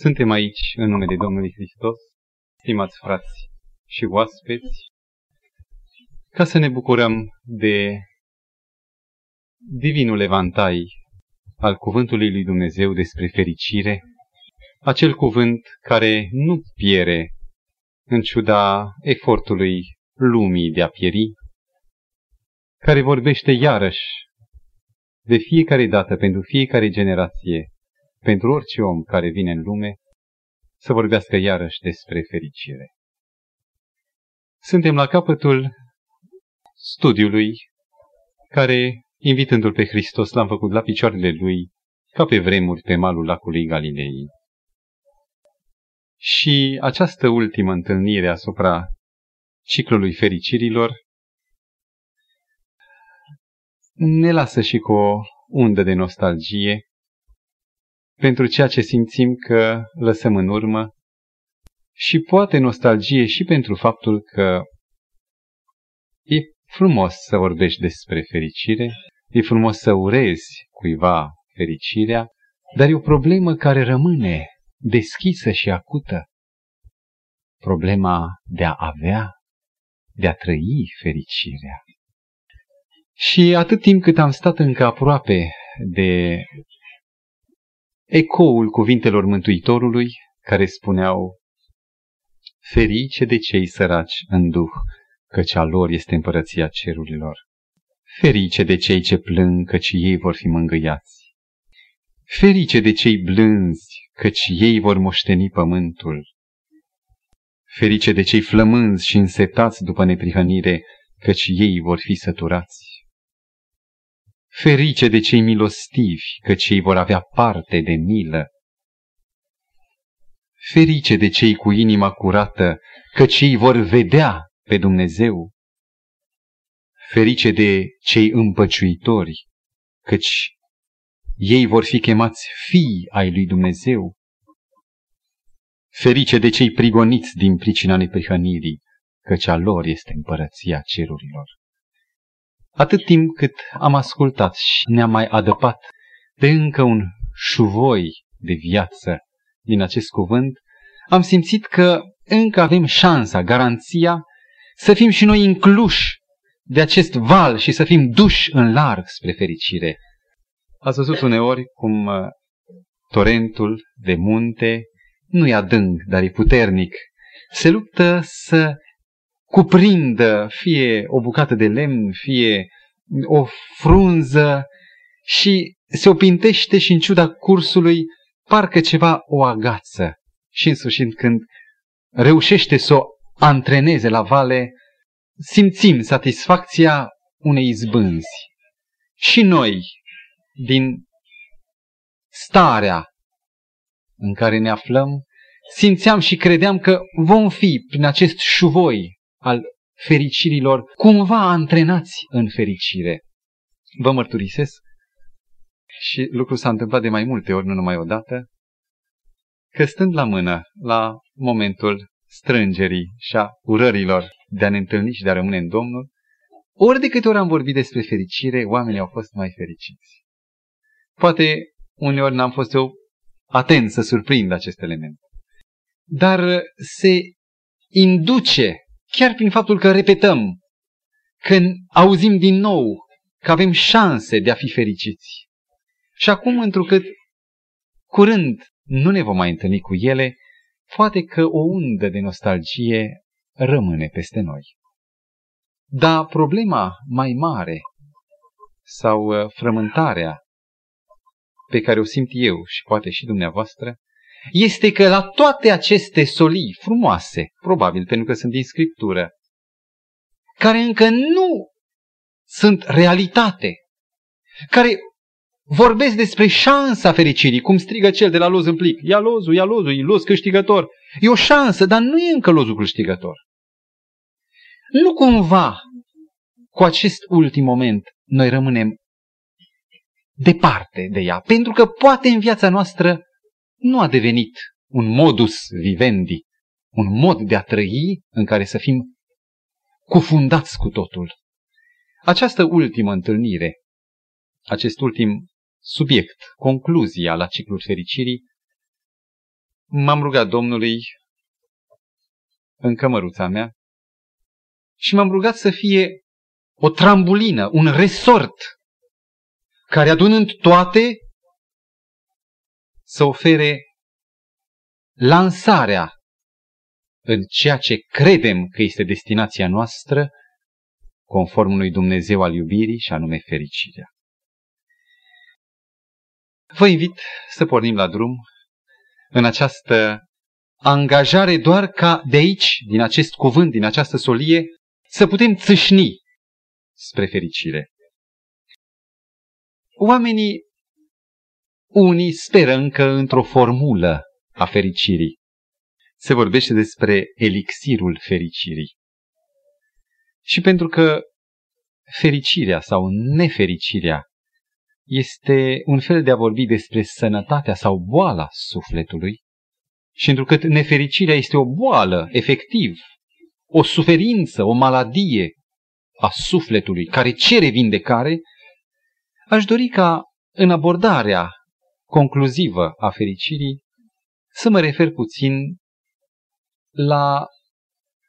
Suntem aici în numele Domnului Hristos, stimați frați și oaspeți, ca să ne bucurăm de divinul evantai al cuvântului lui Dumnezeu despre fericire, acel cuvânt care nu piere în ciuda efortului lumii de a pieri, care vorbește iarăși de fiecare dată, pentru fiecare generație, pentru orice om care vine în lume, să vorbească iarăși despre fericire. Suntem la capătul studiului care, invitându-L pe Hristos, l-am făcut la picioarele Lui, ca pe vremuri pe malul lacului Galilei. Și această ultimă întâlnire asupra ciclului fericirilor ne lasă și cu o undă de nostalgie pentru ceea ce simțim că lăsăm în urmă și poate nostalgie și pentru faptul că e frumos să vorbești despre fericire, e frumos să urezi cuiva fericirea, dar e o problemă care rămâne deschisă și acută. Problema de a avea, de a trăi fericirea. Și atât timp cât am stat încă aproape de ecoul cuvintelor Mântuitorului, care spuneau, Ferice de cei săraci în duh, căci a lor este împărăția cerurilor. Ferice de cei ce plâng, căci ei vor fi mângâiați. Ferice de cei blânzi, căci ei vor moșteni pământul. Ferice de cei flămânzi și însetați după neprihănire, căci ei vor fi săturați. Ferice de cei milostivi, căci ei vor avea parte de milă. Ferice de cei cu inima curată, căci ei vor vedea pe Dumnezeu. Ferice de cei împăciuitori, căci ei vor fi chemați fii ai lui Dumnezeu. Ferice de cei prigoniți din pricina neprihănirii, căci a lor este împărăția cerurilor. Atât timp cât am ascultat și ne-am mai adăpat de încă un șuvoi de viață din acest cuvânt, am simțit că încă avem șansa, garanția să fim și noi incluși de acest val și să fim duși în larg spre fericire. Ați văzut uneori cum uh, torentul de munte nu e adânc, dar e puternic. Se luptă să cuprindă fie o bucată de lemn, fie o frunză și se opintește și în ciuda cursului parcă ceva o agață. Și în sfârșit când reușește să o antreneze la vale, simțim satisfacția unei izbânzi. Și noi, din starea în care ne aflăm, simțeam și credeam că vom fi, prin acest șuvoi al fericirilor, cumva antrenați în fericire. Vă mărturisesc, și lucrul s-a întâmplat de mai multe ori, nu numai o dată, că stând la mână, la momentul strângerii și a urărilor de a ne întâlni și de a rămâne în Domnul, ori de câte ori am vorbit despre fericire, oamenii au fost mai fericiți. Poate uneori n-am fost eu atent să surprind acest element. Dar se induce chiar prin faptul că repetăm, când auzim din nou că avem șanse de a fi fericiți. Și acum, întrucât curând nu ne vom mai întâlni cu ele, poate că o undă de nostalgie rămâne peste noi. Dar problema mai mare sau uh, frământarea pe care o simt eu și poate și dumneavoastră, este că la toate aceste solii frumoase, probabil pentru că sunt din scriptură, care încă nu sunt realitate, care vorbesc despre șansa fericirii, cum strigă cel de la loz în plic. Ia lozul, ia lozul, e loz câștigător. E o șansă, dar nu e încă lozul câștigător. Nu cumva, cu acest ultim moment, noi rămânem departe de ea, pentru că poate în viața noastră nu a devenit un modus vivendi, un mod de a trăi în care să fim cufundați cu totul. Această ultimă întâlnire, acest ultim subiect, concluzia la ciclul fericirii, m-am rugat Domnului în cămăruța mea și m-am rugat să fie o trambulină, un resort care adunând toate să ofere lansarea în ceea ce credem că este destinația noastră, conform unui Dumnezeu al iubirii și anume fericirea. Vă invit să pornim la drum în această angajare doar ca de aici, din acest cuvânt, din această solie, să putem țâșni spre fericire. Oamenii unii speră încă într-o formulă a fericirii. Se vorbește despre elixirul fericirii. Și pentru că fericirea sau nefericirea este un fel de a vorbi despre sănătatea sau boala sufletului, și întrucât nefericirea este o boală, efectiv, o suferință, o maladie a sufletului care cere vindecare, aș dori ca în abordarea concluzivă a fericirii să mă refer puțin la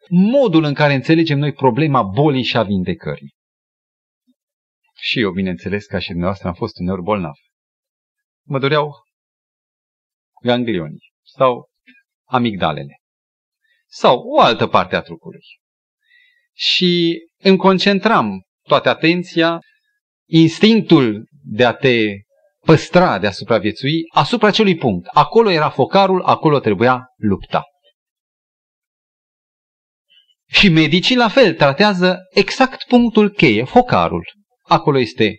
modul în care înțelegem noi problema bolii și a vindecării. Și eu, bineînțeles, ca și dumneavoastră, am fost uneori bolnav. Mă doreau ganglionii sau amigdalele sau o altă parte a trupului. Și îmi concentram toată atenția, instinctul de a te păstra, de a supraviețui, asupra acelui punct. Acolo era focarul, acolo trebuia lupta. Și medicii la fel tratează exact punctul cheie, focarul. Acolo este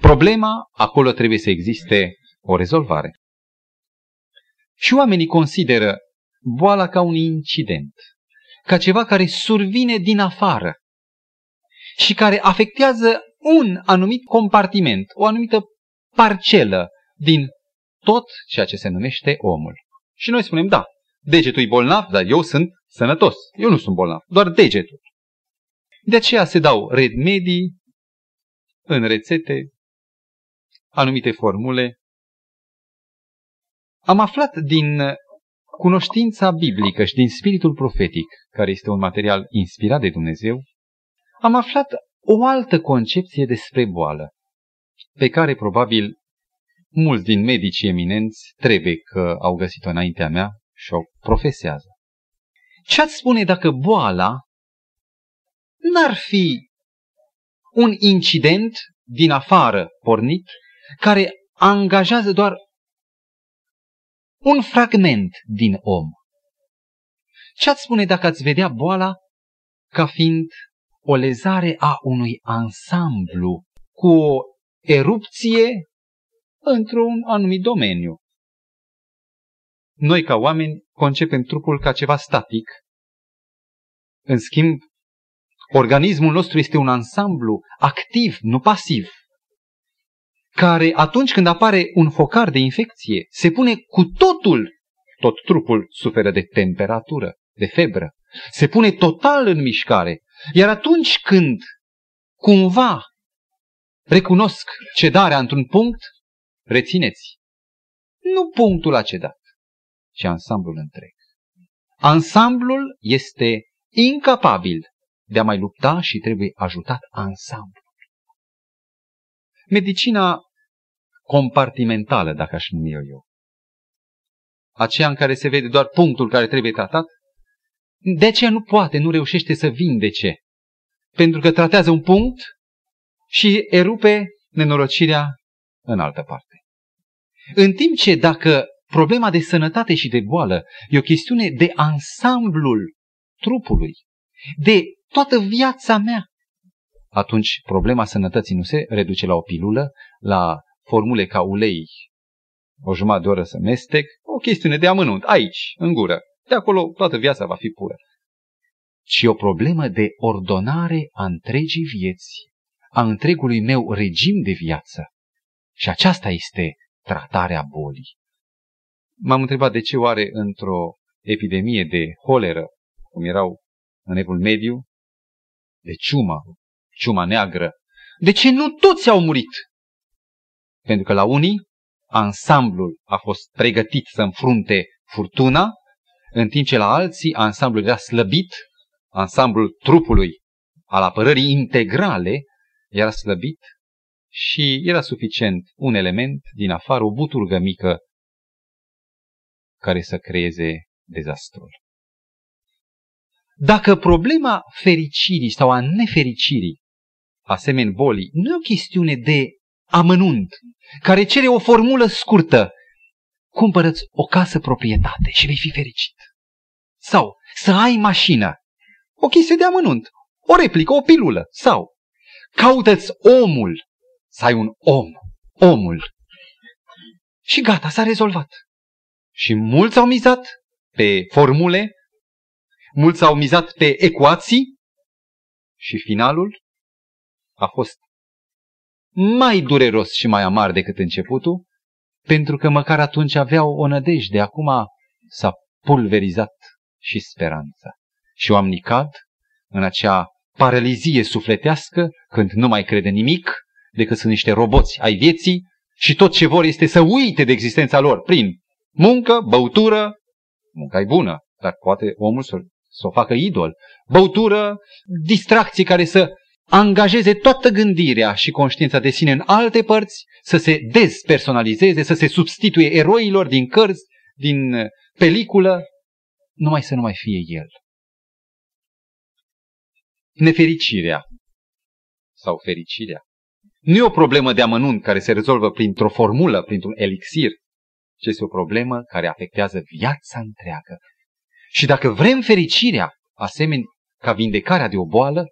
problema, acolo trebuie să existe o rezolvare. Și oamenii consideră boala ca un incident, ca ceva care survine din afară și care afectează un anumit compartiment, o anumită parcelă din tot ceea ce se numește omul. Și noi spunem, da, degetul e bolnav, dar eu sunt sănătos. Eu nu sunt bolnav, doar degetul. De aceea se dau remedii în rețete, anumite formule. Am aflat din cunoștința biblică și din spiritul profetic, care este un material inspirat de Dumnezeu, am aflat o altă concepție despre boală, pe care probabil mulți din medicii eminenți trebuie că au găsit-o înaintea mea și o profesează. Ce ați spune dacă boala n-ar fi un incident din afară pornit care angajează doar un fragment din om. Ce ați spune dacă ați vedea boala ca fiind o lezare a unui ansamblu cu o erupție într-un anumit domeniu? Noi, ca oameni, concepem trupul ca ceva static. În schimb, organismul nostru este un ansamblu activ, nu pasiv care atunci când apare un focar de infecție, se pune cu totul, tot trupul suferă de temperatură, de febră, se pune total în mișcare. Iar atunci când cumva recunosc cedarea într-un punct, rețineți, nu punctul a cedat, ci ansamblul întreg. Ansamblul este incapabil de a mai lupta și trebuie ajutat ansamblu. Medicina compartimentală, dacă aș numi eu eu. Aceea în care se vede doar punctul care trebuie tratat, de aceea nu poate, nu reușește să vindece. Pentru că tratează un punct și erupe nenorocirea în altă parte. În timp ce dacă problema de sănătate și de boală e o chestiune de ansamblul trupului, de toată viața mea, atunci problema sănătății nu se reduce la o pilulă, la formule ca ulei, o jumătate de oră să mestec, o chestiune de amănunt, aici, în gură. De acolo toată viața va fi pură. Ci o problemă de ordonare a întregii vieți, a întregului meu regim de viață. Și aceasta este tratarea bolii. M-am întrebat de ce oare într-o epidemie de holeră, cum erau în evul mediu, de ciumă, ciuma neagră, de ce nu toți au murit? Pentru că la unii ansamblul a fost pregătit să înfrunte furtuna, în timp ce la alții ansamblul era slăbit, ansamblul trupului al apărării integrale era slăbit și era suficient un element din afară, o buturgă mică care să creeze dezastrul. Dacă problema fericirii sau a nefericirii, asemenea bolii, nu e o chestiune de amănunt, care cere o formulă scurtă, cumpărăți o casă proprietate și vei fi fericit. Sau să ai mașină, o chestie de amănunt, o replică, o pilulă. Sau caută-ți omul, să ai un om, omul. Și gata, s-a rezolvat. Și mulți au mizat pe formule, mulți au mizat pe ecuații și finalul a fost mai dureros și mai amar decât începutul, pentru că măcar atunci aveau o nădejde, acum s-a pulverizat și speranța. Și oamenii cad în acea paralizie sufletească, când nu mai crede nimic, decât sunt niște roboți ai vieții și tot ce vor este să uite de existența lor prin muncă, băutură, munca e bună, dar poate omul să, să o facă idol, băutură, distracții care să angajeze toată gândirea și conștiința de sine în alte părți, să se dezpersonalizeze, să se substituie eroilor din cărți, din uh, peliculă, numai să nu mai fie el. Nefericirea sau fericirea nu e o problemă de amănunt care se rezolvă printr-o formulă, printr-un elixir, ci este o problemă care afectează viața întreagă. Și dacă vrem fericirea, asemenea ca vindecarea de o boală,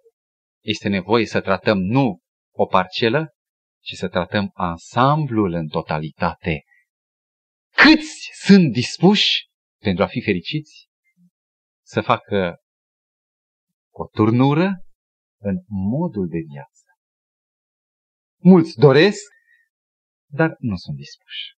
este nevoie să tratăm nu o parcelă, ci să tratăm ansamblul în totalitate. Câți sunt dispuși pentru a fi fericiți să facă o turnură în modul de viață. Mulți doresc, dar nu sunt dispuși.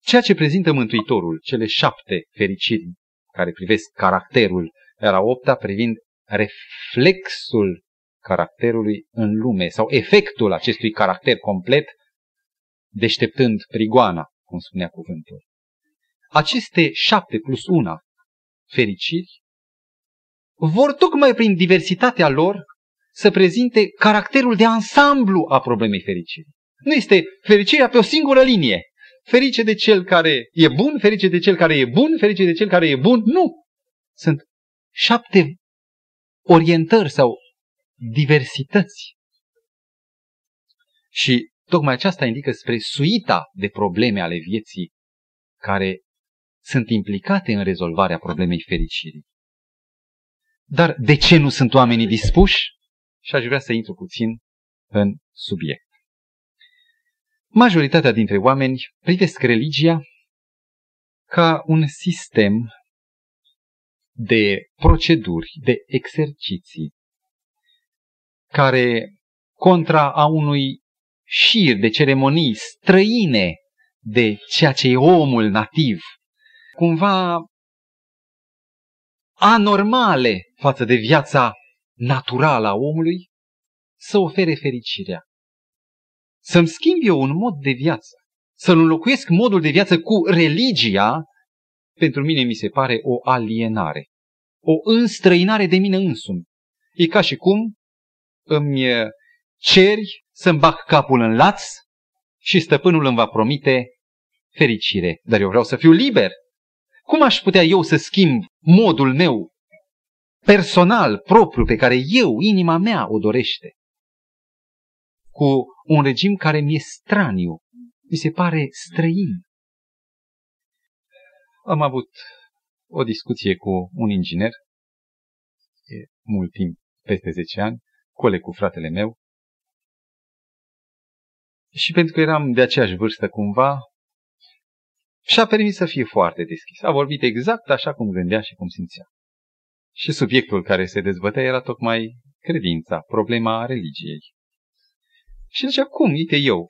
Ceea ce prezintă Mântuitorul, cele șapte fericiri care privesc caracterul era opta privind reflexul caracterului în lume sau efectul acestui caracter complet, deșteptând prigoana, cum spunea cuvântul. Aceste șapte plus una fericiri vor tocmai prin diversitatea lor să prezinte caracterul de ansamblu a problemei fericirii. Nu este fericirea pe o singură linie. Ferice de cel care e bun, ferice de cel care e bun, ferice de cel care e bun. Nu! Sunt șapte orientări sau diversități. Și tocmai aceasta indică spre suita de probleme ale vieții care sunt implicate în rezolvarea problemei fericirii. Dar de ce nu sunt oamenii dispuși? Și aș vrea să intru puțin în subiect. Majoritatea dintre oameni privesc religia ca un sistem de proceduri, de exerciții, care, contra a unui șir de ceremonii străine de ceea ce e omul nativ, cumva anormale față de viața naturală a omului, să ofere fericirea. Să-mi schimb eu un mod de viață, să-l înlocuiesc modul de viață cu religia, pentru mine mi se pare o alienare, o înstrăinare de mine însumi. E ca și cum îmi ceri să-mi bag capul în laț și stăpânul îmi va promite fericire. Dar eu vreau să fiu liber. Cum aș putea eu să schimb modul meu personal, propriu, pe care eu, inima mea, o dorește? Cu un regim care mi-e straniu, mi se pare străin. Am avut o discuție cu un inginer, e mult timp, peste 10 ani, coleg cu fratele meu, și pentru că eram de aceeași vârstă cumva, și-a permis să fie foarte deschis. A vorbit exact așa cum gândea și cum simțea. Și subiectul care se dezbătea era tocmai credința, problema religiei. Și zicea, cum, uite eu,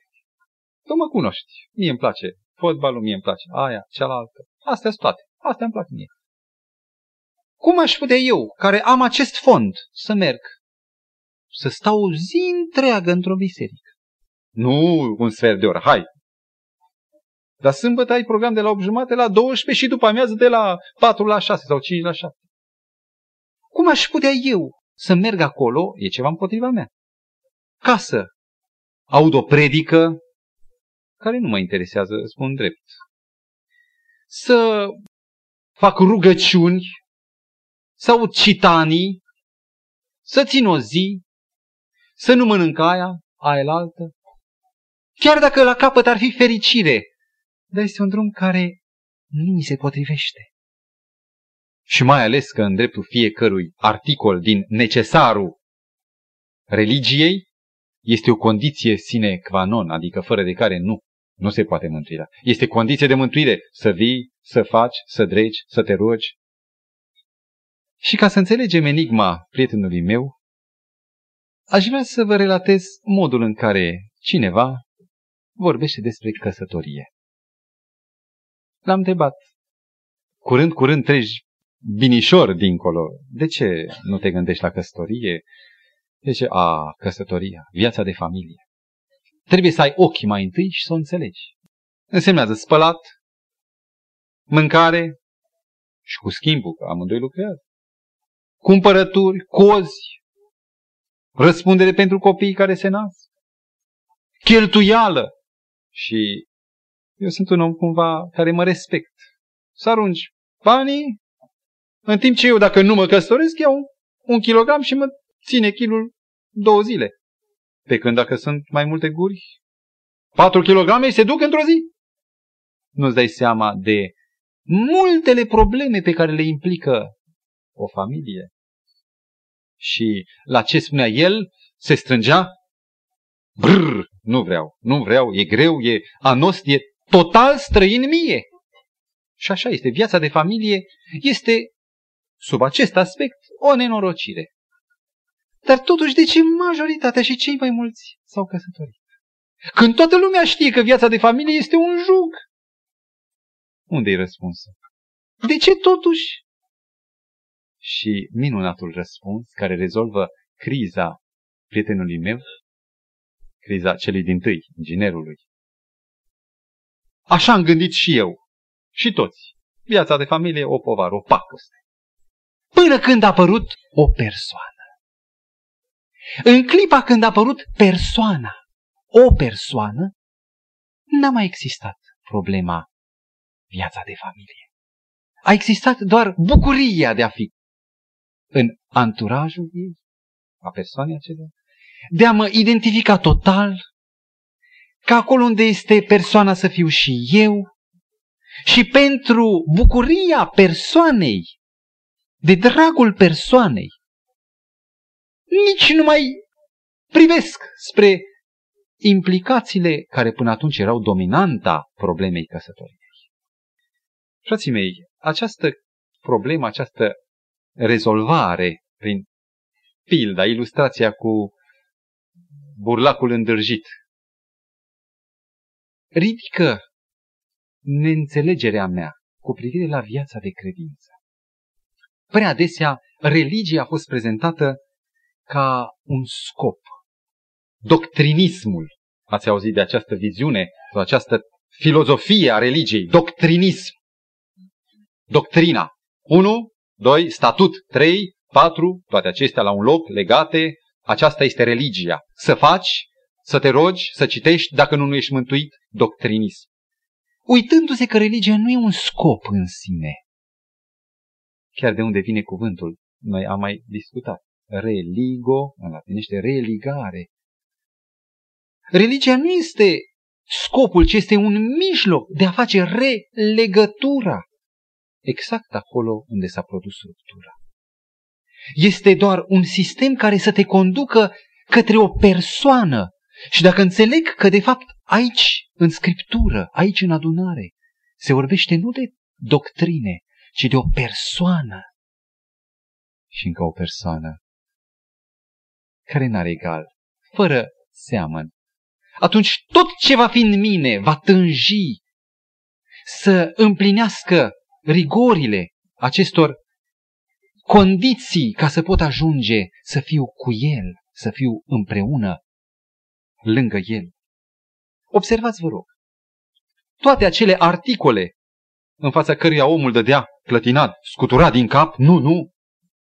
tu mă cunoști, mie îmi place fotbalul, mie îmi place aia, cealaltă, astea sunt toate, astea îmi plac mie. Cum aș putea eu, care am acest fond, să merg, să stau o zi întreagă într-o biserică? Nu un sfert de oră, hai, Dar sâmbătă ai program de la 8 jumate la 12 și după amiază de la 4 la 6 sau 5 la 7. Cum aș putea eu să merg acolo, e ceva împotriva mea, ca să aud o predică care nu mă interesează, spun drept. Să fac rugăciuni, să aud citanii, să țin o zi, să nu mănânc aia, aia la altă. Chiar dacă la capăt ar fi fericire, dar este un drum care nu mi se potrivește. Și mai ales că în dreptul fiecărui articol din necesarul religiei este o condiție sine qua non, adică fără de care nu, nu se poate mântuirea. Este condiție de mântuire să vii, să faci, să dregi, să te rogi. Și ca să înțelegem enigma prietenului meu, aș vrea să vă relatez modul în care cineva vorbește despre căsătorie. L-am întrebat, curând, curând treci binișor dincolo, de ce nu te gândești la căsătorie? De ce? A, căsătoria, viața de familie. Trebuie să ai ochi mai întâi și să o înțelegi. Însemnează spălat, mâncare și cu schimbul, că amândoi lucrează. Cumpărături, cozi, răspundere pentru copiii care se nasc, cheltuială. Și eu sunt un om cumva care mă respect. Să arunci banii, în timp ce eu dacă nu mă căsătoresc, iau un, un kilogram și mă ține kilul două zile. Pe când dacă sunt mai multe guri, 4 kg se duc într-o zi. Nu-ți dai seama de multele probleme pe care le implică o familie. Și la ce spunea el, se strângea, brrr, nu vreau, nu vreau, e greu, e anost, e total străin mie. Și așa este, viața de familie este, sub acest aspect, o nenorocire. Dar totuși, de ce majoritatea și cei mai mulți s-au căsătorit? Când toată lumea știe că viața de familie este un jug. Unde-i răspunsul? De ce totuși? Și minunatul răspuns care rezolvă criza prietenului meu, criza celui din tâi, inginerului. Așa am gândit și eu, și toți. Viața de familie, o povară, o pacoste. Până când a apărut o persoană. În clipa când a apărut persoana, o persoană, n-a mai existat problema viața de familie. A existat doar bucuria de a fi în anturajul ei, a persoanei acelea, de a mă identifica total, ca acolo unde este persoana să fiu și eu, și pentru bucuria persoanei, de dragul persoanei, nici nu mai privesc spre implicațiile care până atunci erau dominanta problemei căsătoriei. Frații mei, această problemă, această rezolvare prin pilda, ilustrația cu burlacul îndârjit, ridică neînțelegerea mea cu privire la viața de credință. Prea adesea, religia a fost prezentată ca un scop. Doctrinismul, ați auzit de această viziune sau această filozofie a religiei, doctrinism. Doctrina. 1, 2, statut 3, 4, toate acestea la un loc, legate. Aceasta este religia. Să faci, să te rogi, să citești, dacă nu, nu ești mântuit, doctrinism. Uitându-se că religia nu e un scop în sine. Chiar de unde vine cuvântul, noi am mai discutat religo, în latinește religare. Religia nu este scopul, ci este un mijloc de a face relegătura. Exact acolo unde s-a produs ruptura. Este doar un sistem care să te conducă către o persoană. Și dacă înțeleg că, de fapt, aici, în scriptură, aici, în adunare, se vorbește nu de doctrine, ci de o persoană. Și încă o persoană care n-are egal, fără seamăn. Atunci tot ce va fi în mine va tânji să împlinească rigorile acestor condiții ca să pot ajunge să fiu cu El, să fiu împreună lângă El. Observați, vă rog, toate acele articole în fața căruia omul dădea clătinat, scuturat din cap, nu, nu,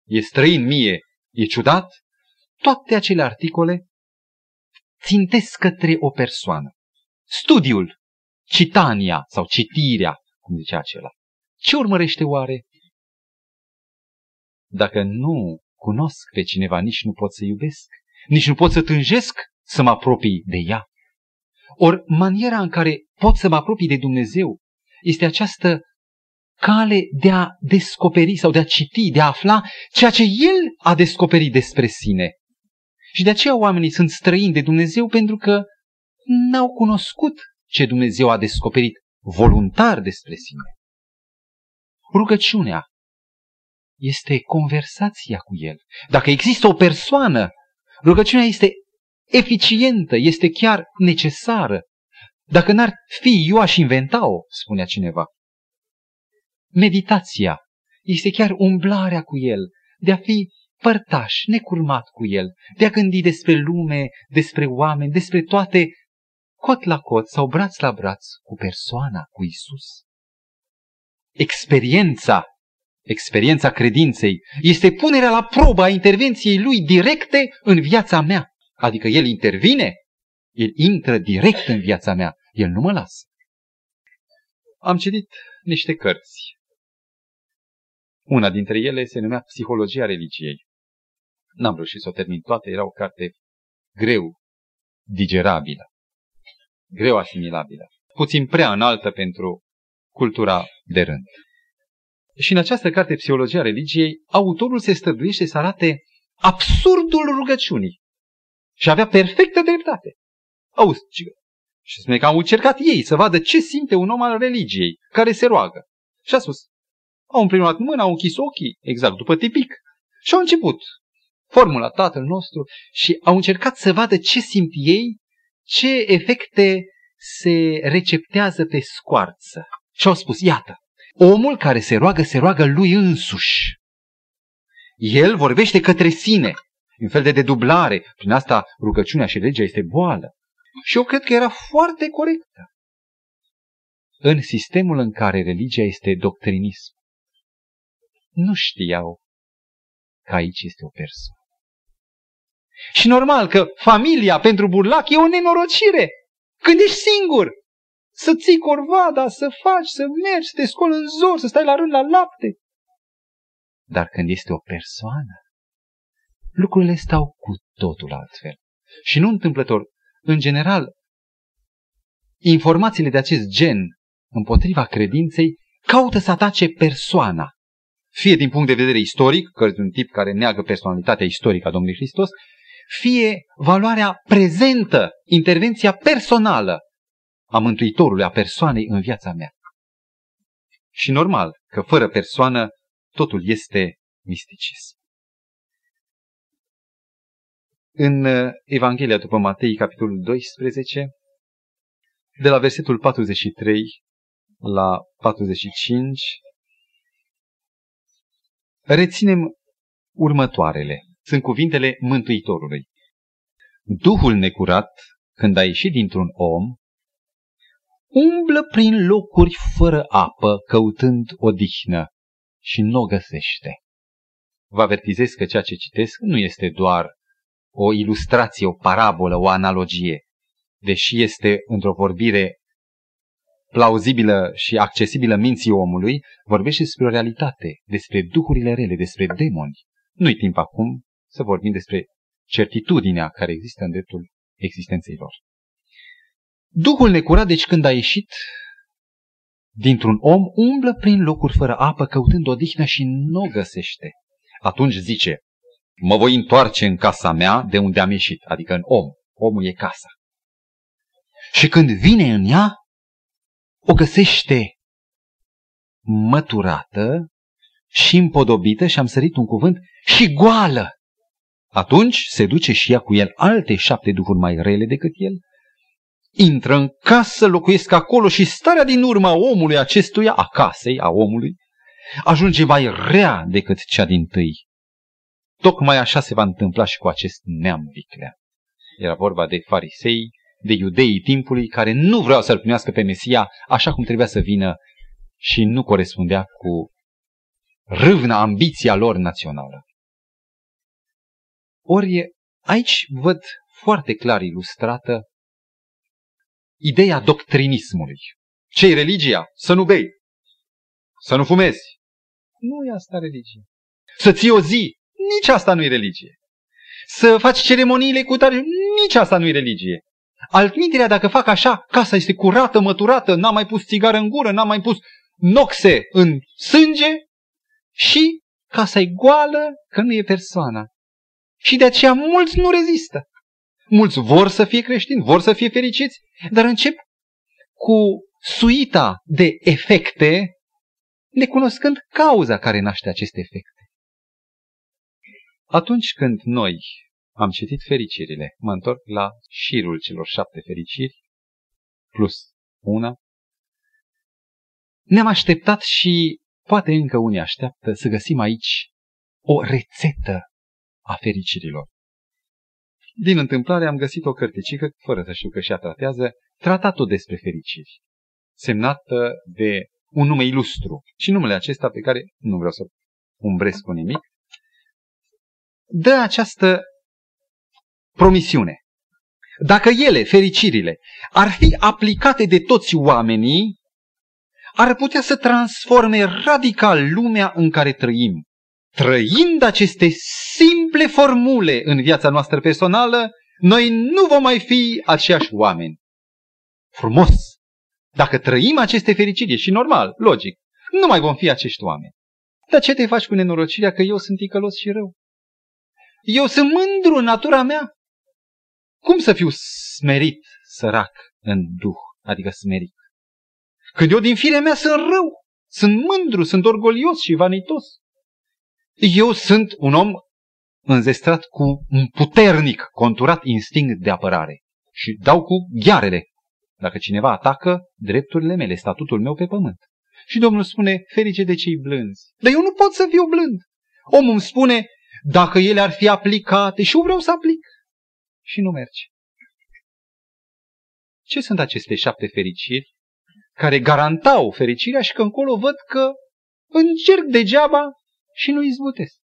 e străin mie, e ciudat, toate acele articole țintesc către o persoană. Studiul, citania sau citirea, cum zicea acela, ce urmărește oare? Dacă nu cunosc pe cineva, nici nu pot să iubesc, nici nu pot să tânjesc să mă apropii de ea. Ori maniera în care pot să mă apropii de Dumnezeu este această cale de a descoperi sau de a citi, de a afla ceea ce El a descoperit despre sine. Și de aceea oamenii sunt străini de Dumnezeu pentru că n-au cunoscut ce Dumnezeu a descoperit voluntar despre sine. Rugăciunea este conversația cu El. Dacă există o persoană, rugăciunea este eficientă, este chiar necesară. Dacă n-ar fi, eu aș inventa-o, spunea cineva. Meditația este chiar umblarea cu El, de a fi părtaș, necurmat cu El, de a gândi despre lume, despre oameni, despre toate, cot la cot sau braț la braț cu persoana, cu Isus. Experiența, experiența credinței, este punerea la probă a intervenției Lui directe în viața mea. Adică El intervine, El intră direct în viața mea, El nu mă lasă. Am citit niște cărți. Una dintre ele se numea Psihologia religiei. N-am reușit să o termin toate, era o carte greu digerabilă, greu asimilabilă, puțin prea înaltă pentru cultura de rând. Și în această carte, Psihologia religiei, autorul se străduiește să arate absurdul rugăciunii. Și avea perfectă dreptate. Auzi, și spune că au încercat ei să vadă ce simte un om al religiei care se roagă. Și a spus, au împriemunat mâna, au închis ochii, exact după tipic, și au început formula Tatăl nostru și au încercat să vadă ce simt ei, ce efecte se receptează pe scoarță. Și au spus, iată, omul care se roagă, se roagă lui însuși. El vorbește către sine, un fel de dedublare. Prin asta rugăciunea și legea este boală. Și eu cred că era foarte corectă. În sistemul în care religia este doctrinism, nu știau că aici este o persoană. Și normal că familia pentru burlac e o nenorocire. Când ești singur, să ții corvada, să faci, să mergi, să te scoli în zor, să stai la rând la lapte. Dar când este o persoană, lucrurile stau cu totul altfel. Și nu întâmplător, în general, informațiile de acest gen împotriva credinței caută să atace persoana. Fie din punct de vedere istoric, că un tip care neagă personalitatea istorică a Domnului Hristos, fie valoarea prezentă, intervenția personală a Mântuitorului, a persoanei în viața mea. Și normal că fără persoană totul este misticism. În uh, Evanghelia după Matei, capitolul 12, de la versetul 43 la 45, reținem următoarele. Sunt cuvintele Mântuitorului. Duhul necurat, când a ieșit dintr-un om, umblă prin locuri fără apă, căutând odihnă și nu o găsește. Vă avertizez că ceea ce citesc nu este doar o ilustrație, o parabolă, o analogie, deși este într-o vorbire plauzibilă și accesibilă minții omului, vorbește despre o realitate, despre duhurile rele, despre demoni. Nu-i timp acum să vorbim despre certitudinea care există în dreptul existenței lor. Duhul necurat, deci când a ieșit dintr-un om, umblă prin locuri fără apă, căutând odihnă și nu o găsește. Atunci zice, mă voi întoarce în casa mea de unde am ieșit, adică în om. Omul e casa. Și când vine în ea, o găsește măturată și împodobită, și am sărit un cuvânt, și goală. Atunci se duce și ea cu el alte șapte duhuri mai rele decât el, intră în casă, locuiesc acolo și starea din urma omului acestuia, a casei, a omului, ajunge mai rea decât cea din tâi. Tocmai așa se va întâmpla și cu acest neam viclea. Era vorba de farisei de iudeii timpului care nu vreau să-L primească pe Mesia așa cum trebuia să vină și nu corespundea cu râvna ambiția lor națională. Ori aici văd foarte clar ilustrată ideea doctrinismului. Ce-i religia? Să nu bei, să nu fumezi. Nu e asta religie. Să ții o zi, nici asta nu e religie. Să faci ceremoniile cu tare, nici asta nu e religie. Altminterea, dacă fac așa, casa este curată, măturată, n-am mai pus țigară în gură, n-am mai pus noxe în sânge și casa e goală, că nu e persoana. Și de aceea mulți nu rezistă. Mulți vor să fie creștini, vor să fie fericiți, dar încep cu suita de efecte, necunoscând cauza care naște aceste efecte. Atunci când noi am citit fericirile, mă întorc la șirul celor șapte fericiri, plus una, ne-am așteptat și poate încă unii așteaptă să găsim aici o rețetă a fericirilor. Din întâmplare am găsit o cărticică, fără să știu că și-a tratează, tratatul despre fericiri, semnată de un nume ilustru. Și numele acesta pe care nu vreau să umbresc cu nimic, dă această promisiune. Dacă ele, fericirile, ar fi aplicate de toți oamenii, ar putea să transforme radical lumea în care trăim. Trăind aceste simple formule în viața noastră personală, noi nu vom mai fi aceiași oameni. Frumos! Dacă trăim aceste fericiri, e și normal, logic, nu mai vom fi acești oameni. Dar ce te faci cu nenorocirea că eu sunt ticălos și rău? Eu sunt mândru în natura mea. Cum să fiu smerit, sărac, în duh, adică smerit? Când eu din firea mea sunt rău, sunt mândru, sunt orgolios și vanitos. Eu sunt un om înzestrat cu un puternic, conturat instinct de apărare și dau cu ghearele. Dacă cineva atacă drepturile mele, statutul meu pe pământ. Și Domnul spune, ferice de cei blânzi. Dar eu nu pot să fiu blând. Omul îmi spune, dacă ele ar fi aplicate și eu vreau să aplic. Și nu merge. Ce sunt aceste șapte fericiri care garantau fericirea și că încolo văd că încerc degeaba și nu izbutesc.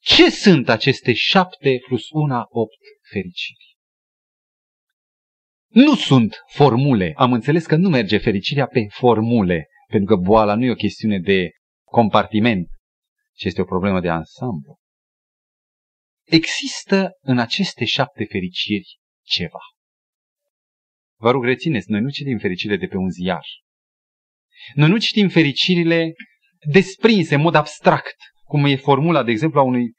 Ce sunt aceste șapte plus una, opt fericiri? Nu sunt formule. Am înțeles că nu merge fericirea pe formule, pentru că boala nu e o chestiune de compartiment, ci este o problemă de ansamblu. Există în aceste șapte fericiri ceva. Vă rog, rețineți, noi nu citim fericirile de pe un ziar. Noi nu citim fericirile desprinse în mod abstract, cum e formula, de exemplu, a unui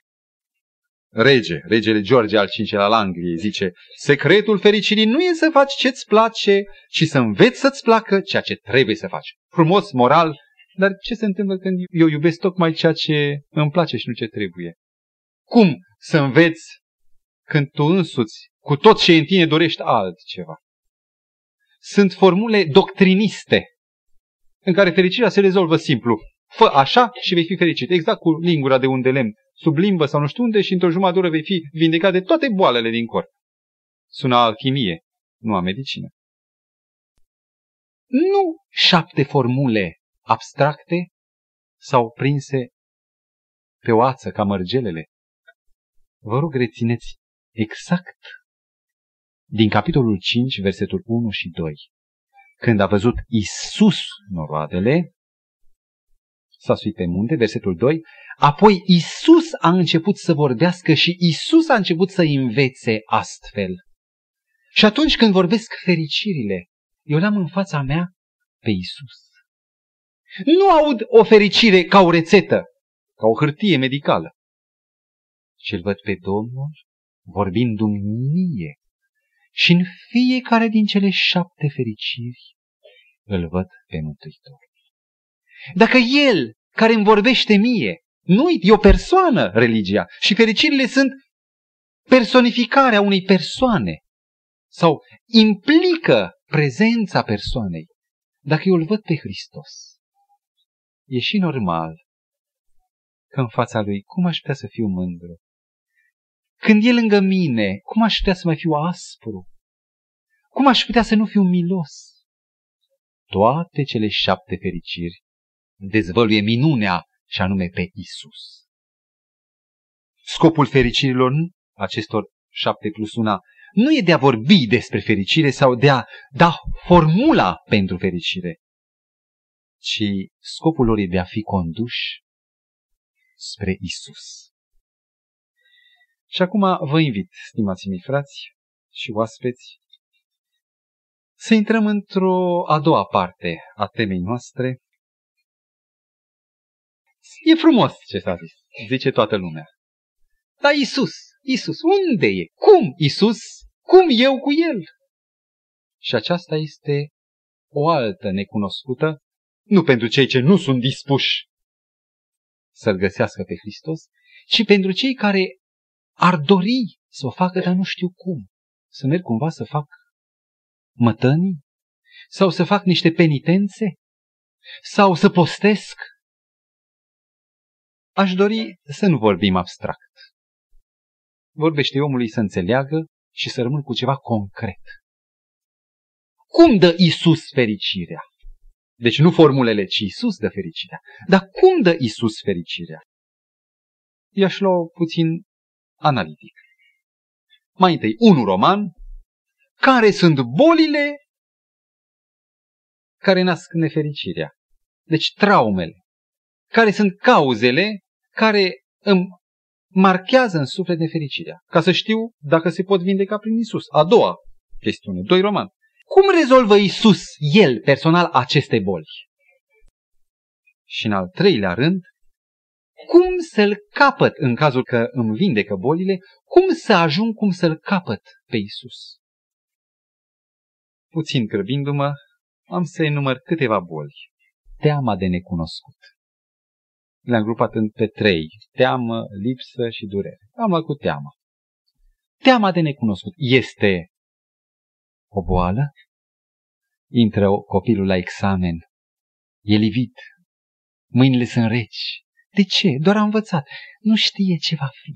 rege, regele George al V-lea al Angliei, zice, secretul fericirii nu e să faci ce-ți place, ci să înveți să-ți placă ceea ce trebuie să faci. Frumos, moral, dar ce se întâmplă când eu iubesc tocmai ceea ce îmi place și nu ce trebuie? Cum să înveți când tu însuți, cu tot ce în tine dorești altceva? Sunt formule doctriniste în care fericirea se rezolvă simplu. Fă așa și vei fi fericit. Exact cu lingura de unde lemn, sub limbă sau nu știu unde și într-o jumătate de oră vei fi vindecat de toate boalele din corp. Sună alchimie, nu a medicină. Nu șapte formule abstracte sau prinse pe o ață ca mărgelele. Vă rog, rețineți exact din capitolul 5, versetul 1 și 2. Când a văzut Isus noroadele, s-a suit pe munte, versetul 2, apoi Isus a început să vorbească și Isus a început să învețe astfel. Și atunci când vorbesc fericirile, eu l-am în fața mea pe Isus. Nu aud o fericire ca o rețetă, ca o hârtie medicală, ci îl văd pe Domnul vorbindu-mi mie. Și în fiecare din cele șapte fericiri îl văd pe Mântuitor. Dacă El, care îmi vorbește mie, nu e o persoană religia și fericirile sunt personificarea unei persoane sau implică prezența persoanei. Dacă eu îl văd pe Hristos, e și normal că în fața lui cum aș putea să fiu mândru? Când e lângă mine, cum aș putea să mai fiu aspru? Cum aș putea să nu fiu milos? Toate cele șapte fericiri dezvăluie minunea și anume pe Isus. Scopul fericirilor acestor șapte plus una nu e de a vorbi despre fericire sau de a da formula pentru fericire, ci scopul lor e de a fi conduși spre Isus. Și acum vă invit, stimați mei frați și oaspeți, să intrăm într-o a doua parte a temei noastre. E frumos ce s-a zis, zice toată lumea. Dar Isus, Isus, unde e? Cum Isus? Cum eu cu El? Și aceasta este o altă necunoscută, nu pentru cei ce nu sunt dispuși să-L găsească pe Hristos, ci pentru cei care ar dori să o facă, dar nu știu cum. Să merg cumva să fac mătănii? Sau să fac niște penitențe? Sau să postesc? Aș dori să nu vorbim abstract. Vorbește omului să înțeleagă și să rămân cu ceva concret. Cum dă Isus fericirea? Deci nu formulele, ci Isus dă fericirea. Dar cum dă Isus fericirea? I-aș lua puțin analitic. Mai întâi, un roman, care sunt bolile care nasc nefericirea. Deci traumele. Care sunt cauzele care îmi marchează în suflet nefericirea. Ca să știu dacă se pot vindeca prin Isus. A doua chestiune, doi roman. Cum rezolvă Isus, el, personal, aceste boli? Și în al treilea rând, cum să-l capăt în cazul că îmi vindecă bolile, cum să ajung, cum să-l capăt pe Isus. Puțin grăbindu-mă, am să enumăr câteva boli. Teama de necunoscut. Le-am grupat în pe trei. Teamă, lipsă și durere. Am luat cu teama. Teama de necunoscut este o boală? Intră copilul la examen. E livit. Mâinile sunt reci. De ce? Doar a învățat. Nu știe ce va fi.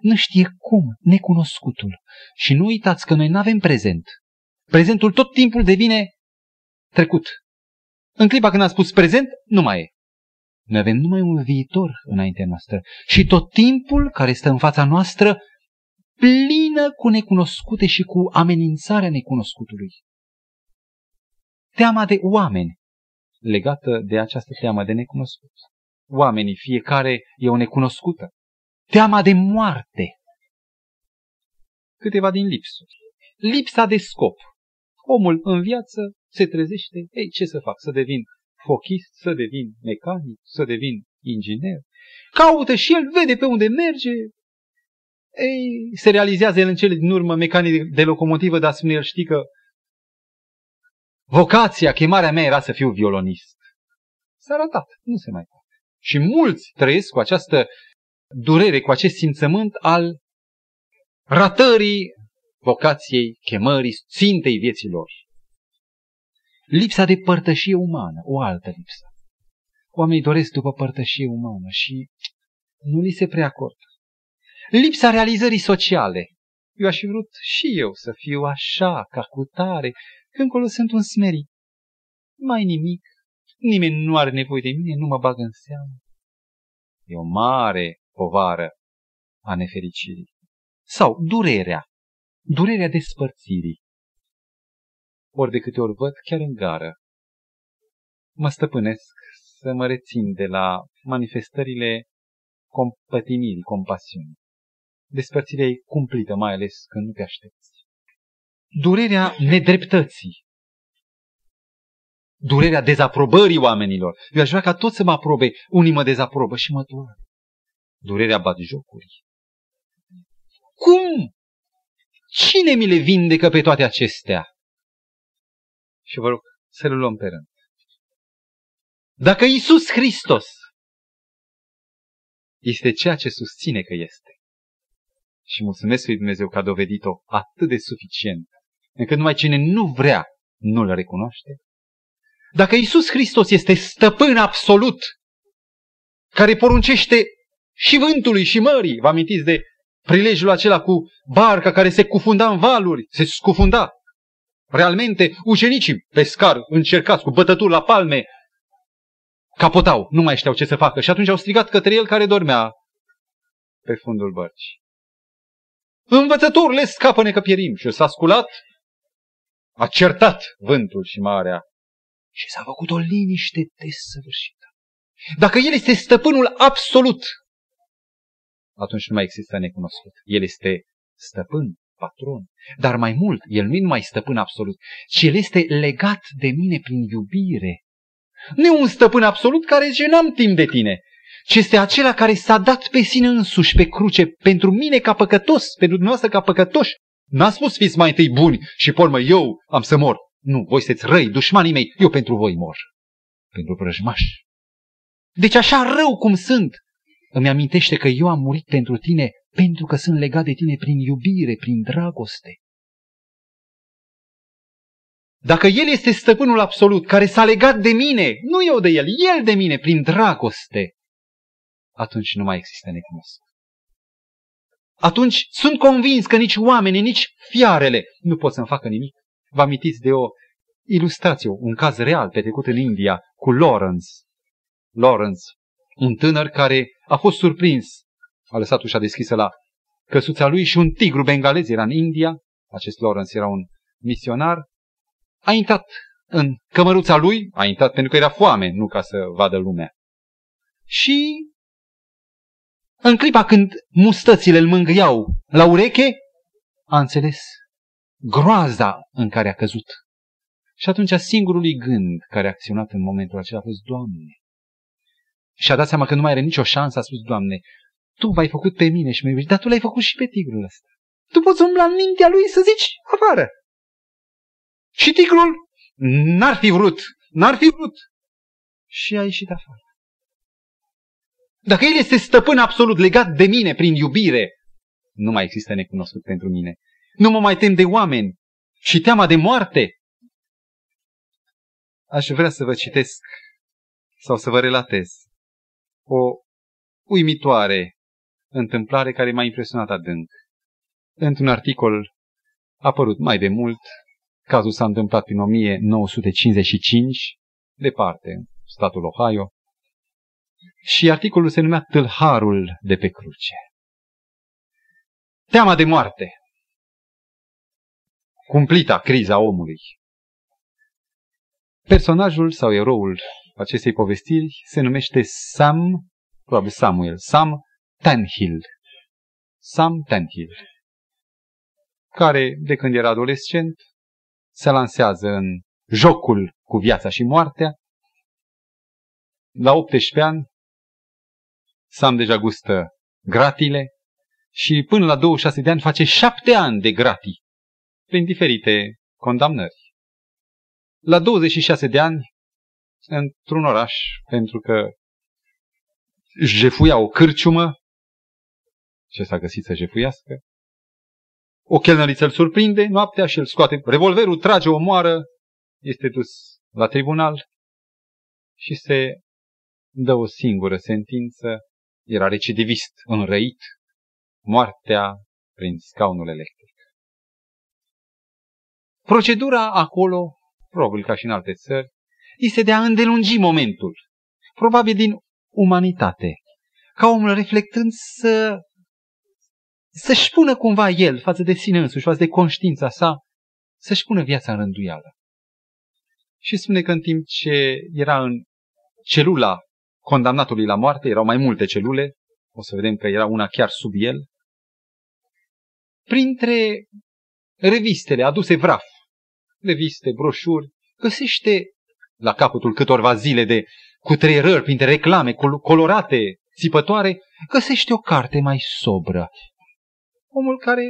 Nu știe cum, necunoscutul. Și nu uitați că noi nu avem prezent. Prezentul tot timpul devine trecut. În clipa când am spus prezent, nu mai e. Noi avem numai un viitor înaintea noastră. Și tot timpul care stă în fața noastră plină cu necunoscute și cu amenințarea necunoscutului. Teama de oameni legată de această teamă de necunoscut. Oamenii, fiecare e o necunoscută. Teama de moarte. Câteva din lipsuri. Lipsa de scop. Omul în viață se trezește, ei, ce să fac? Să devin fochist, să devin mecanic, să devin inginer. Caută și el, vede pe unde merge. Ei, se realizează el în cele din urmă mecanic de locomotivă, dar spune el știi că vocația, chemarea mea era să fiu violonist. S-a ratat, nu se mai poate. Și mulți trăiesc cu această durere, cu acest simțământ al ratării vocației, chemării, țintei vieților. Lipsa de părtășie umană, o altă lipsă. Oamenii doresc după părtășie umană și nu li se prea acordă. Lipsa realizării sociale. Eu aș fi vrut și eu să fiu așa, ca cu tare, că încolo sunt un smerit. Mai nimic, nimeni nu are nevoie de mine, nu mă bag în seamă. E o mare povară a nefericirii. Sau durerea durerea despărțirii. Ori de câte ori văd, chiar în gară, mă stăpânesc să mă rețin de la manifestările compătimirii, compasiunii. Despărțirea e cumplită, mai ales când nu te aștepți. Durerea nedreptății. Durerea dezaprobării oamenilor. Eu aș vrea ca toți să mă aprobe. Unii mă dezaprobă și mă doare. Durerea batjocurii. Cum Cine mi le vindecă pe toate acestea? Și vă rog să le luăm pe rând. Dacă Isus Hristos este ceea ce susține că este, și mulțumesc lui Dumnezeu că a dovedit-o atât de suficient, încât numai cine nu vrea nu-L recunoaște, dacă Isus Hristos este stăpân absolut, care poruncește și vântului și mării, vă amintiți de prilejul acela cu barca care se cufunda în valuri, se scufunda. Realmente, ucenicii pescar încercați cu bătături la palme, capotau, nu mai știau ce să facă și atunci au strigat către el care dormea pe fundul bărcii. Învățătorile scapă-ne că pierim și s-a sculat, a certat vântul și marea și s-a făcut o liniște desăvârșită. Dacă El este stăpânul absolut, atunci nu mai există necunoscut. El este stăpân, patron. Dar mai mult, El nu e numai stăpân absolut, ci El este legat de mine prin iubire. Nu e un stăpân absolut care zice, n-am timp de tine, ci este acela care s-a dat pe sine însuși pe cruce pentru mine ca păcătos, pentru dumneavoastră ca păcătoși. N-a spus fiți mai întâi buni și pormă eu am să mor. Nu, voi sunteți răi, dușmanii mei, eu pentru voi mor. Pentru vrăjmași. Deci așa rău cum sunt, îmi amintește că eu am murit pentru tine pentru că sunt legat de tine prin iubire, prin dragoste. Dacă El este stăpânul absolut, care s-a legat de mine, nu eu de El, El de mine, prin dragoste, atunci nu mai există necunoscut. Atunci sunt convins că nici oamenii, nici fiarele nu pot să-mi facă nimic. Vă amintiți de o ilustrație, un caz real petrecut în India cu Lawrence. Lawrence, un tânăr care a fost surprins, a lăsat ușa deschisă la căsuța lui și un tigru bengalez era în India, acest Lawrence era un misionar, a intrat în cămăruța lui, a intrat pentru că era foame, nu ca să vadă lumea. Și în clipa când mustățile îl mângâiau la ureche, a înțeles groaza în care a căzut. Și atunci singurului gând care a acționat în momentul acela a fost, Doamne. Și a dat seama că nu mai are nicio șansă, a spus, Doamne, Tu v-ai făcut pe mine și mă iubești, dar Tu l-ai făcut și pe tigrul ăsta. Tu poți umbla în mintea lui să zici afară. Și tigrul n-ar fi vrut, n-ar fi vrut. Și a ieșit afară. Dacă El este stăpân absolut legat de mine prin iubire, nu mai există necunoscut pentru mine. Nu mă mai tem de oameni și teama de moarte. Aș vrea să vă citesc sau să vă relatez o uimitoare întâmplare care m-a impresionat adânc. Într-un articol apărut mai de mult, cazul s-a întâmplat prin 1955, departe, în statul Ohio, și articolul se numea Tâlharul de pe cruce. Teama de moarte. Cumplita criza omului. Personajul sau eroul acestei povestiri se numește Sam, probabil Samuel, Sam Tanhill. Sam Tanhill, care, de când era adolescent, se lansează în jocul cu viața și moartea. La 18 ani, Sam deja gustă gratile și până la 26 de ani face șapte ani de gratii prin diferite condamnări. La 26 de ani, într-un oraș, pentru că jefuia o cârciumă, ce s-a găsit să jefuiască, o chelnăriță îl surprinde noaptea și îl scoate revolverul, trage, o moară, este dus la tribunal și se dă o singură sentință, era recidivist, înrăit, moartea prin scaunul electric. Procedura acolo, probabil ca și în alte țări, este de a îndelungi momentul, probabil din umanitate, ca omul reflectând să să-și pună cumva el față de sine însuși, față de conștiința sa, să-și pună viața în rânduială. Și spune că în timp ce era în celula condamnatului la moarte, erau mai multe celule, o să vedem că era una chiar sub el, printre revistele aduse vraf, reviste, broșuri, găsește la capătul câtorva zile de cutreierări printre reclame colorate, țipătoare, găsește o carte mai sobră. Omul care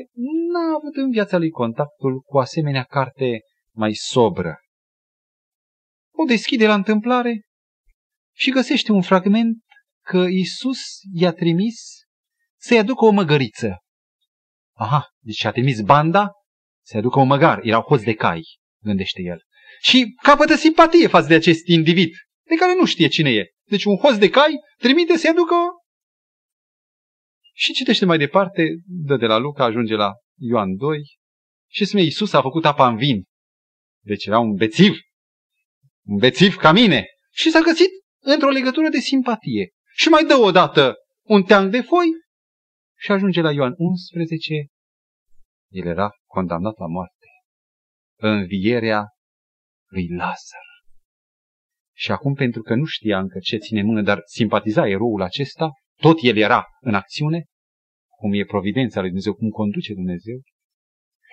n-a avut în viața lui contactul cu asemenea carte mai sobră. O deschide la întâmplare și găsește un fragment că Isus i-a trimis să-i aducă o măgăriță. Aha, deci a trimis banda să-i aducă o măgar. Erau hoți de cai, gândește el. Și capătă simpatie față de acest individ, de care nu știe cine e. Deci un hoț de cai trimite să-i aducă... Și citește mai departe, dă de la Luca, ajunge la Ioan 2 și spune Iisus a făcut apa în vin. Deci era un bețiv. Un bețiv ca mine. Și s-a găsit într-o legătură de simpatie. Și mai dă o dată un teanc de foi și ajunge la Ioan 11. El era condamnat la moarte. Învierea lui Lazar. Și acum, pentru că nu știa încă ce ține mână, dar simpatiza eroul acesta, tot el era în acțiune, cum e providența lui Dumnezeu, cum conduce Dumnezeu,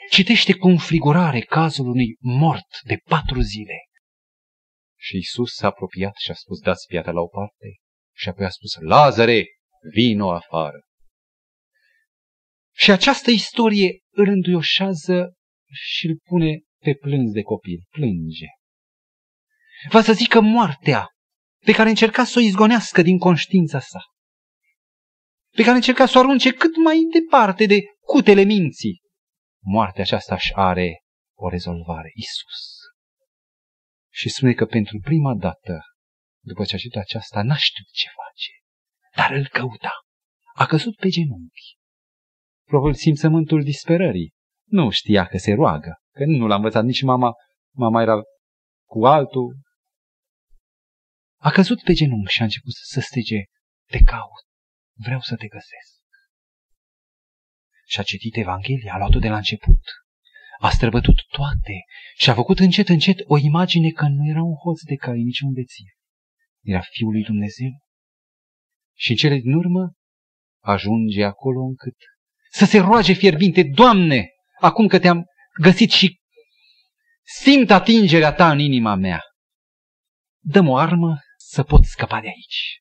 citește cu înfrigurare cazul unui mort de patru zile. Și Isus s-a apropiat și a spus, dați piatra la o parte. Și apoi a spus, Lazare, vino afară. Și această istorie îl înduioșează și îl pune pe plâns de copil. Plânge. Va să zică moartea pe care încerca să o izgonească din conștiința sa. Pe care încerca să o arunce cât mai departe de cutele minții. Moartea aceasta își are o rezolvare. Isus. Și spune că pentru prima dată, după ce a citit aceasta, n-a știut ce face, dar îl căuta. A căzut pe genunchi. Probabil simțământul disperării. Nu știa că se roagă, că nu l-a învățat nici mama. Mama era cu altul. A căzut pe genunchi și a început să strige, te caut, vreau să te găsesc. Și a citit Evanghelia, a luat-o de la început a străbătut toate și a făcut încet, încet o imagine că nu era un hoț de cai, nici un bețiv. Era Fiul lui Dumnezeu. Și în cele din urmă ajunge acolo încât să se roage fierbinte, Doamne, acum că te-am găsit și simt atingerea Ta în inima mea. Dăm o armă să pot scăpa de aici.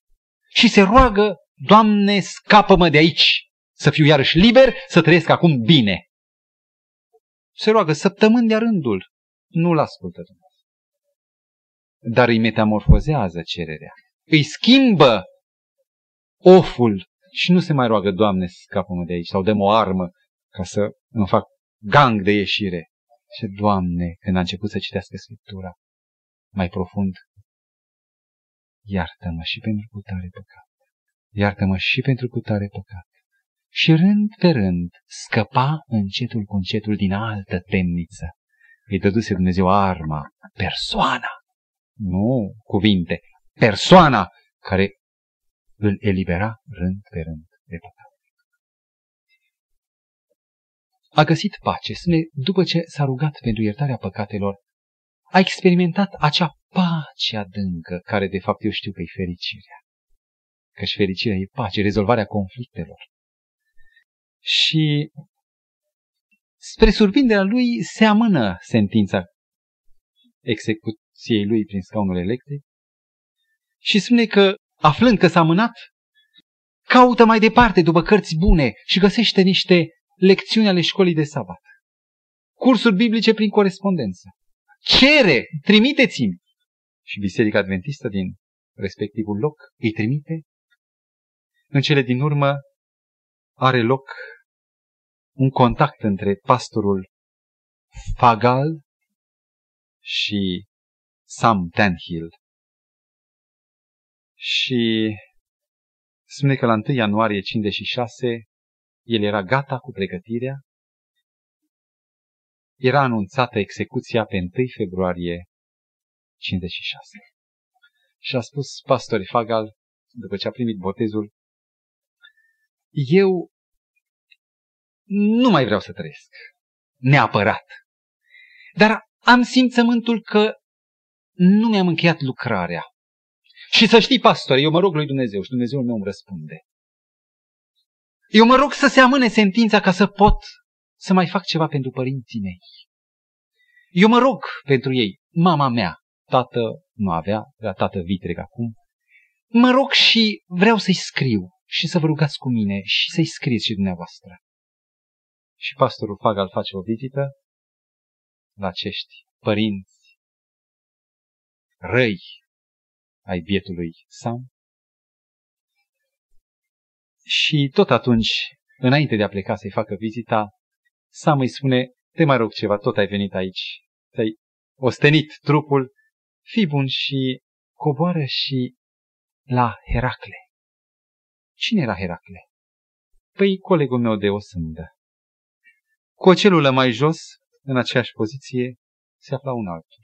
Și se roagă, Doamne, scapă-mă de aici, să fiu iarăși liber, să trăiesc acum bine se roagă săptămâni de rândul. Nu-l ascultă Dumnezeu. Dar îi metamorfozează cererea. Îi schimbă oful și nu se mai roagă, Doamne, scapă-mă de aici sau dăm o armă ca să îmi fac gang de ieșire. Și, Doamne, când a început să citească Scriptura mai profund, iartă-mă și pentru cutare păcat. Iartă-mă și pentru cutare păcat și rând pe rând scăpa încetul cu încetul din altă temniță. Îi dăduse Dumnezeu arma, persoana, nu cuvinte, persoana care îl elibera rând pe rând de păcat. A găsit pace, spune, după ce s-a rugat pentru iertarea păcatelor, a experimentat acea pace adâncă, care de fapt eu știu că e fericirea. Căci fericirea e pace, rezolvarea conflictelor. Și spre surprinderea lui se amână sentința execuției lui prin scaunul electric și spune că, aflând că s-a amânat, caută mai departe după cărți bune și găsește niște lecțiuni ale școlii de sabat. Cursuri biblice prin corespondență. Cere, trimiteți-mi. Și Biserica Adventistă din respectivul loc îi trimite. În cele din urmă are loc un contact între pastorul Fagal și Sam Tanhill. Și spune că la 1 ianuarie 56 el era gata cu pregătirea. Era anunțată execuția pe 1 februarie 56. Și a spus pastorul Fagal, după ce a primit botezul, eu nu mai vreau să trăiesc. Neapărat. Dar am simțământul că nu mi-am încheiat lucrarea. Și să știi, pastore, eu mă rog lui Dumnezeu și Dumnezeu meu îmi răspunde. Eu mă rog să se amâne sentința ca să pot să mai fac ceva pentru părinții mei. Eu mă rog pentru ei, mama mea, tată nu avea, era tată vitreg acum. Mă rog și vreau să-i scriu și să vă rugați cu mine și să-i scrieți și dumneavoastră și pastorul Fagal face o vizită la acești părinți răi ai bietului Sam. Și tot atunci, înainte de a pleca să-i facă vizita, Sam îi spune, te mai rog ceva, tot ai venit aici, ți-ai ostenit trupul, fii bun și coboară și la Heracle. Cine era Heracle? Păi colegul meu de o sândă. Cu o celulă mai jos, în aceeași poziție, se afla un altul.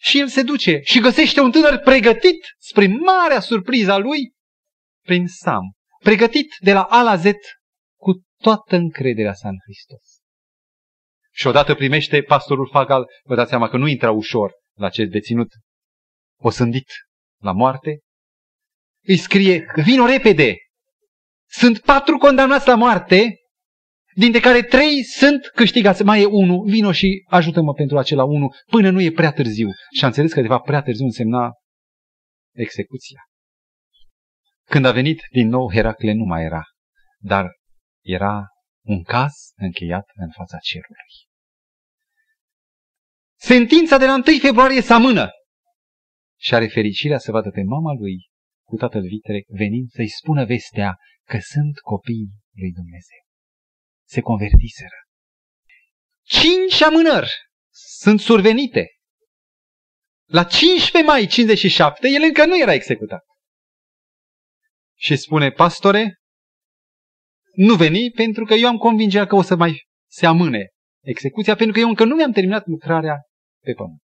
Și el se duce și găsește un tânăr pregătit, spre marea surpriza lui, prin Sam, pregătit de la A la Z cu toată încrederea sa în Hristos. Și odată primește pastorul Fagal, vă dați seama că nu intra ușor la acest deținut osândit la moarte, îi scrie, vino repede, sunt patru condamnați la moarte, dintre care trei sunt câștigați, mai e unul, vino și ajută-mă pentru acela unul, până nu e prea târziu. Și a înțeles că de fapt prea târziu însemna execuția. Când a venit din nou, Heracle nu mai era, dar era un caz încheiat în fața cerului. Sentința de la 1 februarie să amână și are fericirea să vadă pe mama lui cu tatăl vitrec venind să-i spună vestea că sunt copii lui Dumnezeu. Se convertiseră. Cinci amânări sunt survenite. La 15 mai 57, el încă nu era executat. Și spune, pastore, nu veni pentru că eu am convingerea că o să mai se amâne execuția, pentru că eu încă nu mi-am terminat lucrarea pe pământ.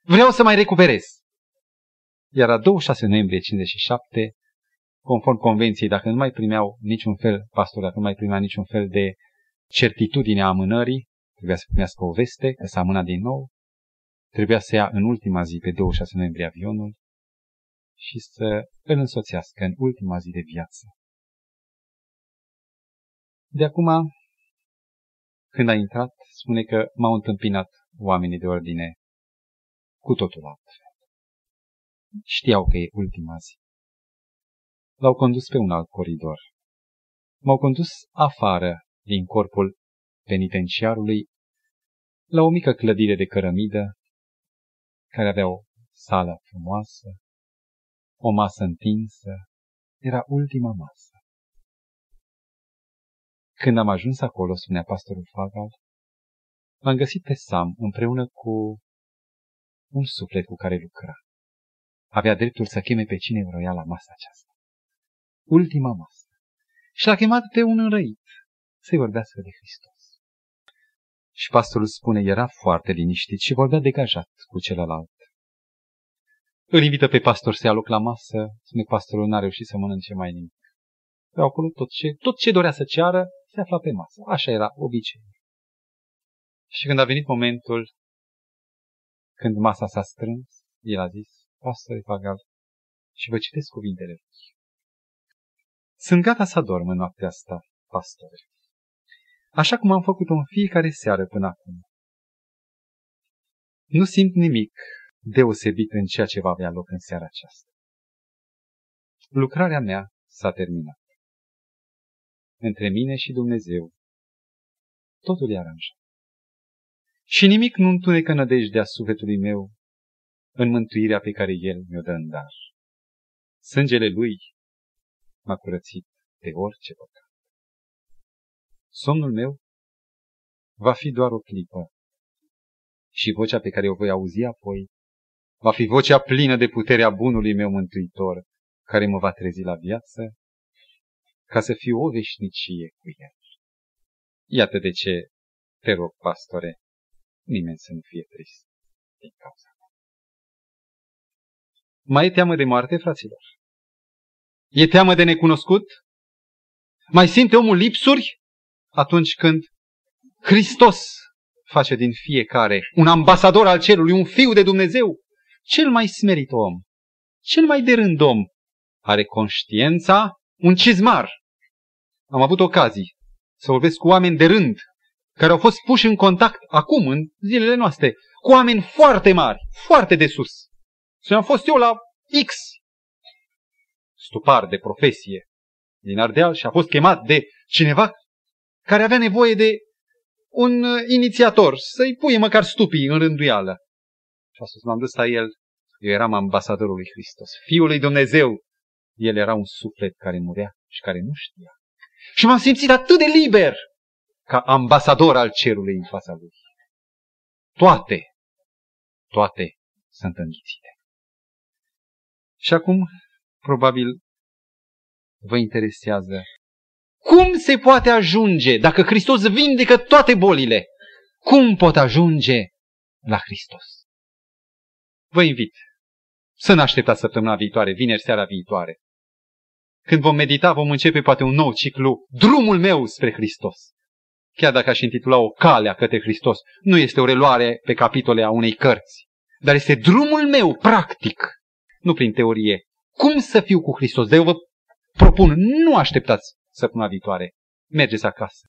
Vreau să mai recuperez. Iar a 26 noiembrie 57, conform convenției, dacă nu mai primeau niciun fel, pastorul, dacă nu mai primea niciun fel de certitudine a amânării, trebuia să primească o veste că s-a amânat din nou, trebuia să ia în ultima zi, pe 26 noiembrie, avionul și să îl însoțească în ultima zi de viață. De acum, când a intrat, spune că m-au întâmpinat oamenii de ordine cu totul altfel. Știau că e ultima zi. L-au condus pe un alt coridor. M-au condus afară din corpul penitenciarului la o mică clădire de cărămidă care avea o sală frumoasă, o masă întinsă, era ultima masă. Când am ajuns acolo, spunea pastorul Fagal, l-am găsit pe Sam împreună cu un suflet cu care lucra. Avea dreptul să cheme pe cine vroia la masa aceasta. Ultima masă. Și l-a chemat pe un înrăit să-i vorbească de Hristos. Și pastorul spune, era foarte liniștit și vorbea degajat cu celălalt. Îl invită pe pastor să ia loc la masă, spune pastorul n-a reușit să mănânce mai nimic. Pe acolo tot ce, tot ce dorea să ceară se afla pe masă. Așa era obiceiul. Și când a venit momentul când masa s-a strâns, el a zis, pastor Pagal, și vă citesc cuvintele lui. Sunt gata să adorm în noaptea asta, pastore. Așa cum am făcut-o în fiecare seară până acum. Nu simt nimic deosebit în ceea ce va avea loc în seara aceasta. Lucrarea mea s-a terminat. Între mine și Dumnezeu, totul e aranjat. Și nimic nu întunecă nădejdea sufletului meu în mântuirea pe care El mi-o dă în dar. Sângele Lui m-a curățit de orice păcat. Somnul meu va fi doar o clipă și vocea pe care o voi auzi apoi va fi vocea plină de puterea bunului meu mântuitor, care mă va trezi la viață, ca să fiu o veșnicie cu el. Iată de ce te rog, pastore, nimeni să nu fie trist din cauza mea. Mai e teamă de moarte, fraților? E teamă de necunoscut? Mai simte omul lipsuri atunci când Hristos face din fiecare un ambasador al cerului, un fiu de Dumnezeu, cel mai smerit om, cel mai de rând om, are conștiința un cizmar. Am avut ocazii să vorbesc cu oameni de rând, care au fost puși în contact acum, în zilele noastre, cu oameni foarte mari, foarte de sus. Și am fost eu la X, stupar de profesie, din Ardeal și a fost chemat de cineva care avea nevoie de un uh, inițiator, să-i pui măcar stupii în rânduială. Și astăzi m-am dus la el, eu eram ambasadorul lui Hristos, Fiul lui Dumnezeu. El era un suflet care murea și care nu știa. Și m-am simțit atât de liber ca ambasador al cerului în fața lui. Toate, toate sunt înghițite. Și acum, probabil, vă interesează cum se poate ajunge, dacă Hristos vindecă toate bolile, cum pot ajunge la Hristos. Vă invit să ne așteptați săptămâna viitoare, vineri seara viitoare. Când vom medita, vom începe poate un nou ciclu, drumul meu spre Hristos. Chiar dacă aș intitula o calea către Hristos, nu este o reluare pe capitole a unei cărți, dar este drumul meu practic, nu prin teorie. Cum să fiu cu Hristos? De eu vă propun, nu așteptați săptămâna viitoare. Mergeți acasă.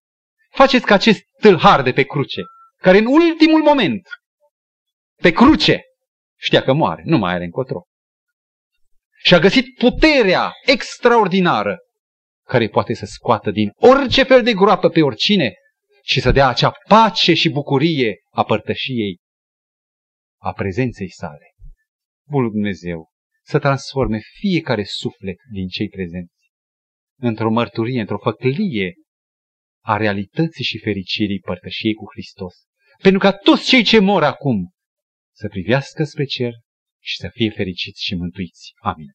Faceți ca acest tâlhar de pe cruce, care în ultimul moment, pe cruce, știa că moare, nu mai are încotro. Și a găsit puterea extraordinară care poate să scoată din orice fel de groapă pe oricine și să dea acea pace și bucurie a părtășiei, a prezenței sale. Bunul Dumnezeu să transforme fiecare suflet din cei prezenți într-o mărturie, într-o făclie a realității și fericirii părtășiei cu Hristos. Pentru ca toți cei ce mor acum să privească spre cer și să fie fericiți și mântuiți. Amin.